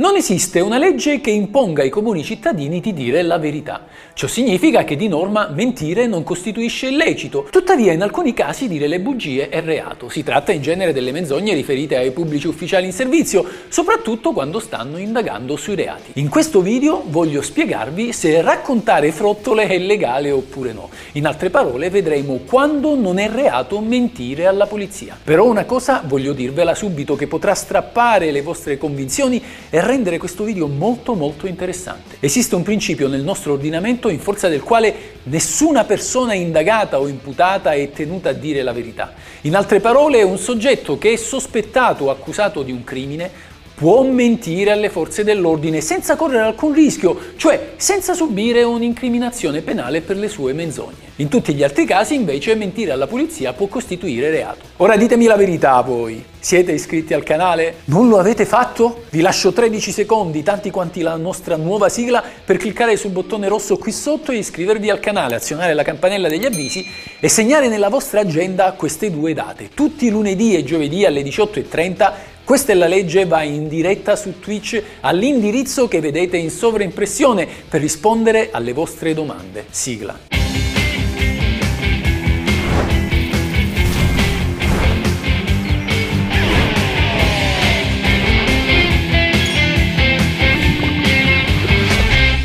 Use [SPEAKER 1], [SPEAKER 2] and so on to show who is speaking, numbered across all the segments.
[SPEAKER 1] Non esiste una legge che imponga ai comuni cittadini di dire la verità. Ciò significa che di norma mentire non costituisce illecito. Tuttavia, in alcuni casi dire le bugie è reato. Si tratta in genere delle menzogne riferite ai pubblici ufficiali in servizio, soprattutto quando stanno indagando sui reati. In questo video voglio spiegarvi se raccontare frottole è legale oppure no. In altre parole, vedremo quando non è reato mentire alla polizia. Però una cosa voglio dirvela subito che potrà strappare le vostre convinzioni e rendere questo video molto molto interessante. Esiste un principio nel nostro ordinamento in forza del quale nessuna persona indagata o imputata è tenuta a dire la verità. In altre parole, un soggetto che è sospettato o accusato di un crimine può mentire alle forze dell'ordine senza correre alcun rischio, cioè senza subire un'incriminazione penale per le sue menzogne. In tutti gli altri casi, invece, mentire alla polizia può costituire reato. Ora ditemi la verità voi. Siete iscritti al canale? Non lo avete fatto? Vi lascio 13 secondi, tanti quanti la nostra nuova sigla, per cliccare sul bottone rosso qui sotto e iscrivervi al canale, azionare la campanella degli avvisi e segnare nella vostra agenda queste due date. Tutti lunedì e giovedì alle 18.30 questa è la legge, va in diretta su Twitch all'indirizzo che vedete in sovraimpressione per rispondere alle vostre domande. Sigla.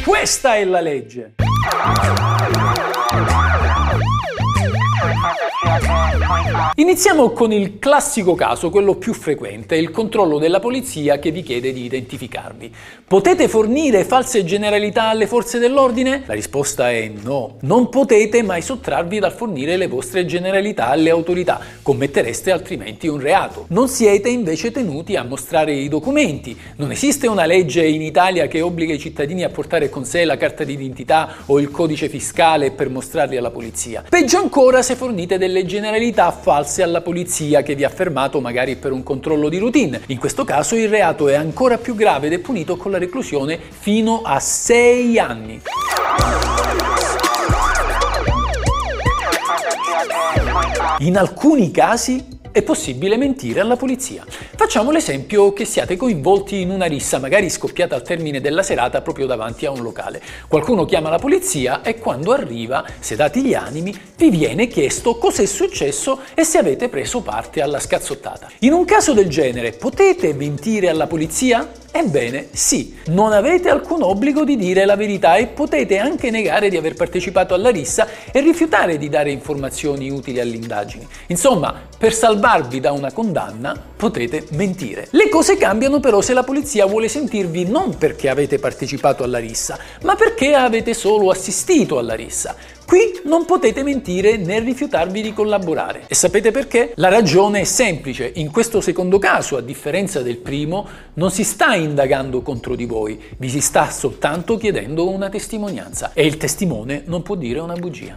[SPEAKER 1] Questa è la legge. Iniziamo con il classico caso, quello più frequente, il controllo della polizia che vi chiede di identificarvi. Potete fornire false generalità alle forze dell'ordine? La risposta è no. Non potete mai sottrarvi dal fornire le vostre generalità alle autorità, commettereste altrimenti un reato. Non siete invece tenuti a mostrare i documenti. Non esiste una legge in Italia che obbliga i cittadini a portare con sé la carta d'identità o il codice fiscale per mostrarli alla polizia. Peggio ancora se fornite delle generalità false alla polizia che vi ha fermato magari per un controllo di routine. In questo caso il reato è ancora più grave ed è punito con la reclusione fino a 6 anni. In alcuni casi è possibile mentire alla polizia. Facciamo l'esempio che siate coinvolti in una rissa, magari scoppiata al termine della serata proprio davanti a un locale. Qualcuno chiama la polizia e quando arriva, sedati gli animi, vi viene chiesto cos'è successo e se avete preso parte alla scazzottata. In un caso del genere potete mentire alla polizia? Ebbene, sì, non avete alcun obbligo di dire la verità e potete anche negare di aver partecipato alla rissa e rifiutare di dare informazioni utili alle indagini. Insomma, per salvarvi da una condanna potete mentire. Le cose cambiano però se la polizia vuole sentirvi non perché avete partecipato alla rissa, ma perché avete solo assistito alla rissa. Qui non potete mentire né rifiutarvi di collaborare. E sapete perché? La ragione è semplice. In questo secondo caso, a differenza del primo, non si sta indagando contro di voi, vi si sta soltanto chiedendo una testimonianza e il testimone non può dire una bugia.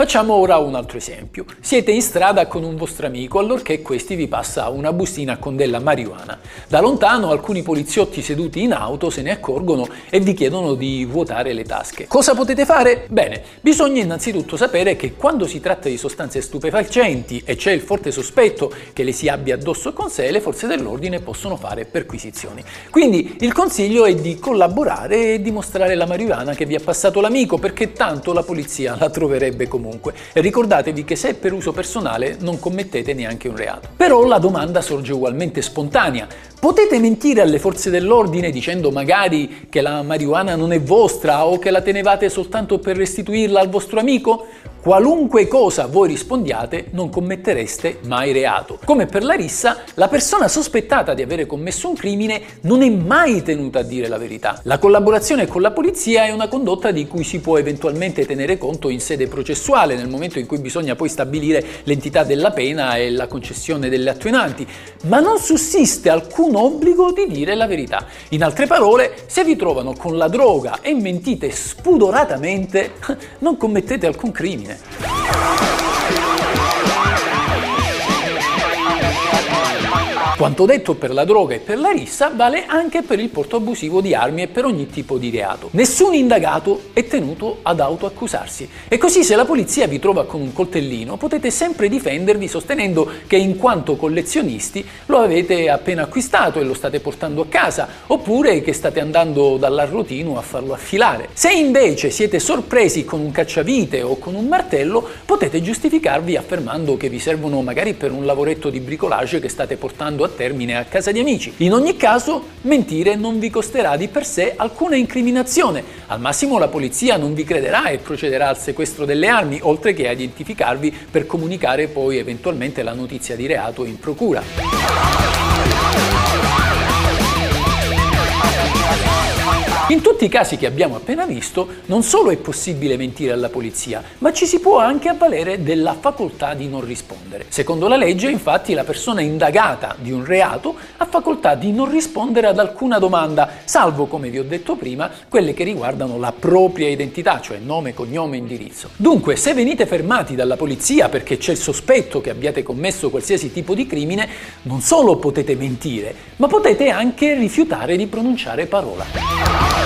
[SPEAKER 1] Facciamo ora un altro esempio. Siete in strada con un vostro amico allorché questi vi passa una bustina con della marijuana. Da lontano alcuni poliziotti seduti in auto se ne accorgono e vi chiedono di vuotare le tasche. Cosa potete fare? Bene, bisogna innanzitutto sapere che quando si tratta di sostanze stupefacenti e c'è il forte sospetto che le si abbia addosso con sé, le forze dell'ordine possono fare perquisizioni. Quindi il consiglio è di collaborare e dimostrare la marijuana che vi ha passato l'amico perché tanto la polizia la troverebbe comunque. E ricordatevi che se è per uso personale non commettete neanche un reato. Però la domanda sorge ugualmente spontanea. Potete mentire alle forze dell'ordine dicendo magari che la marijuana non è vostra o che la tenevate soltanto per restituirla al vostro amico? Qualunque cosa voi rispondiate, non commettereste mai reato. Come per la rissa, la persona sospettata di avere commesso un crimine non è mai tenuta a dire la verità. La collaborazione con la polizia è una condotta di cui si può eventualmente tenere conto in sede processuale, nel momento in cui bisogna poi stabilire l'entità della pena e la concessione delle attenuanti, ma non sussiste alcun obbligo di dire la verità. In altre parole, se vi trovano con la droga e mentite spudoratamente, non commettete alcun crimine свидания. Quanto detto per la droga e per la rissa vale anche per il porto abusivo di armi e per ogni tipo di reato. Nessun indagato è tenuto ad autoaccusarsi. E così se la polizia vi trova con un coltellino potete sempre difendervi sostenendo che in quanto collezionisti lo avete appena acquistato e lo state portando a casa, oppure che state andando dall'arrotino a farlo affilare. Se invece siete sorpresi con un cacciavite o con un martello, potete giustificarvi affermando che vi servono magari per un lavoretto di bricolage che state portando a termine a casa di amici. In ogni caso, mentire non vi costerà di per sé alcuna incriminazione. Al massimo la polizia non vi crederà e procederà al sequestro delle armi, oltre che a identificarvi per comunicare poi eventualmente la notizia di reato in procura. In tutti i casi che abbiamo appena visto, non solo è possibile mentire alla polizia, ma ci si può anche avvalere della facoltà di non rispondere. Secondo la legge, infatti, la persona indagata di un reato ha facoltà di non rispondere ad alcuna domanda, salvo, come vi ho detto prima, quelle che riguardano la propria identità, cioè nome, cognome, indirizzo. Dunque, se venite fermati dalla polizia perché c'è il sospetto che abbiate commesso qualsiasi tipo di crimine, non solo potete mentire, ma potete anche rifiutare di pronunciare parola.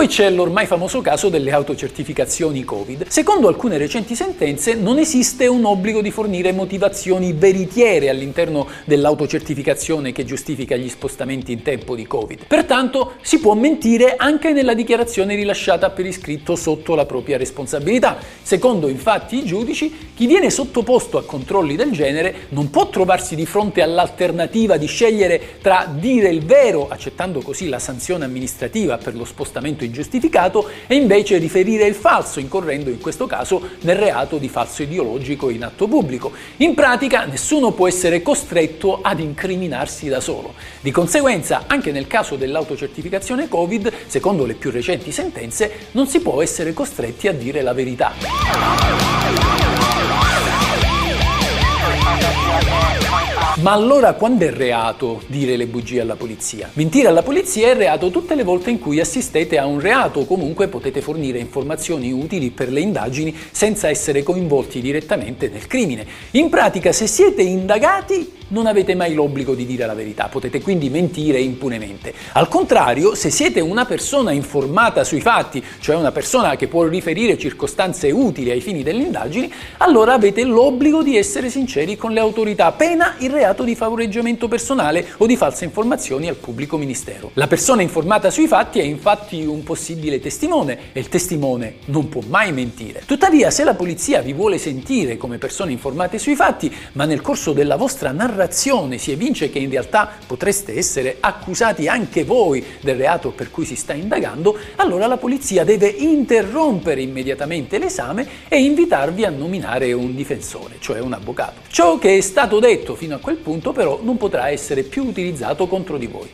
[SPEAKER 1] Poi c'è l'ormai famoso caso delle autocertificazioni Covid. Secondo alcune recenti sentenze non esiste un obbligo di fornire motivazioni veritiere all'interno dell'autocertificazione che giustifica gli spostamenti in tempo di Covid. Pertanto si può mentire anche nella dichiarazione rilasciata per iscritto sotto la propria responsabilità. Secondo infatti i giudici, chi viene sottoposto a controlli del genere non può trovarsi di fronte all'alternativa di scegliere tra dire il vero, accettando così la sanzione amministrativa per lo spostamento ingiustificato e invece riferire il falso, incorrendo in questo caso nel reato di falso ideologico in atto pubblico. In pratica nessuno può essere costretto ad incriminarsi da solo. Di conseguenza, anche nel caso dell'autocertificazione Covid, secondo le più recenti sentenze, non si può essere costretti a dire la verità. Ma allora quando è reato dire le bugie alla polizia? Mentire alla polizia è reato tutte le volte in cui assistete a un reato o comunque potete fornire informazioni utili per le indagini senza essere coinvolti direttamente nel crimine. In pratica se siete indagati non avete mai l'obbligo di dire la verità, potete quindi mentire impunemente. Al contrario, se siete una persona informata sui fatti, cioè una persona che può riferire circostanze utili ai fini delle indagini, allora avete l'obbligo di essere sinceri con le autorità, pena il reato di favoreggiamento personale o di false informazioni al pubblico ministero. La persona informata sui fatti è infatti un possibile testimone e il testimone non può mai mentire. Tuttavia, se la polizia vi vuole sentire come persone informate sui fatti, ma nel corso della vostra narrazione si evince che in realtà potreste essere accusati anche voi del reato per cui si sta indagando, allora la polizia deve interrompere immediatamente l'esame e invitarvi a nominare un difensore, cioè un avvocato. Ciò che è stato detto fino a quel punto però non potrà essere più utilizzato contro di voi.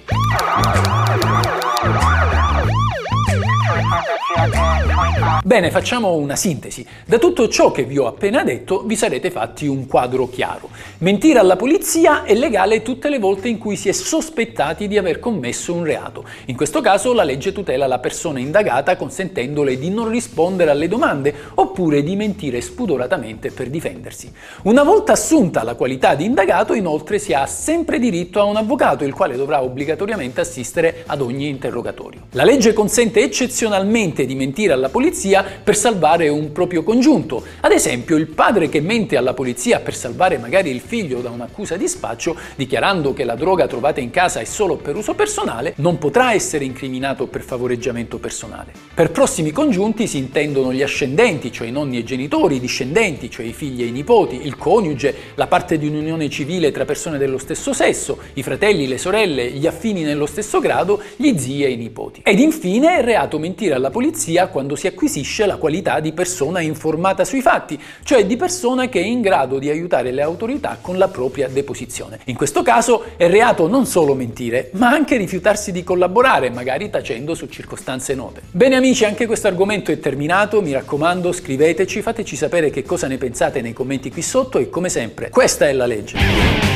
[SPEAKER 1] Bene, facciamo una sintesi. Da tutto ciò che vi ho appena detto vi sarete fatti un quadro chiaro. Mentire alla polizia è legale tutte le volte in cui si è sospettati di aver commesso un reato. In questo caso la legge tutela la persona indagata consentendole di non rispondere alle domande oppure di mentire spudoratamente per difendersi. Una volta assunta la qualità di indagato, inoltre si ha sempre diritto a un avvocato, il quale dovrà obbligatoriamente assistere ad ogni interrogatorio. La legge consente eccezionalmente di mentire alla polizia per salvare un proprio congiunto. Ad esempio, il padre che mente alla polizia per salvare magari il figlio da un'accusa di spaccio, dichiarando che la droga trovata in casa è solo per uso personale, non potrà essere incriminato per favoreggiamento personale. Per prossimi congiunti si intendono gli ascendenti, cioè i nonni e i genitori, i discendenti, cioè i figli e i nipoti, il coniuge, la parte di un'unione civile tra persone dello stesso sesso, i fratelli, le sorelle, gli affini nello stesso grado, gli zii e i nipoti. Ed infine è reato mentire alla polizia quando si acquisisce la qualità di persona informata sui fatti, cioè di persona che è in grado di aiutare le autorità con la propria deposizione. In questo caso è reato non solo mentire, ma anche rifiutarsi di collaborare, magari tacendo su circostanze note. Bene amici, anche questo argomento è terminato, mi raccomando scriveteci, fateci sapere che cosa ne pensate nei commenti qui sotto e come sempre, questa è la legge.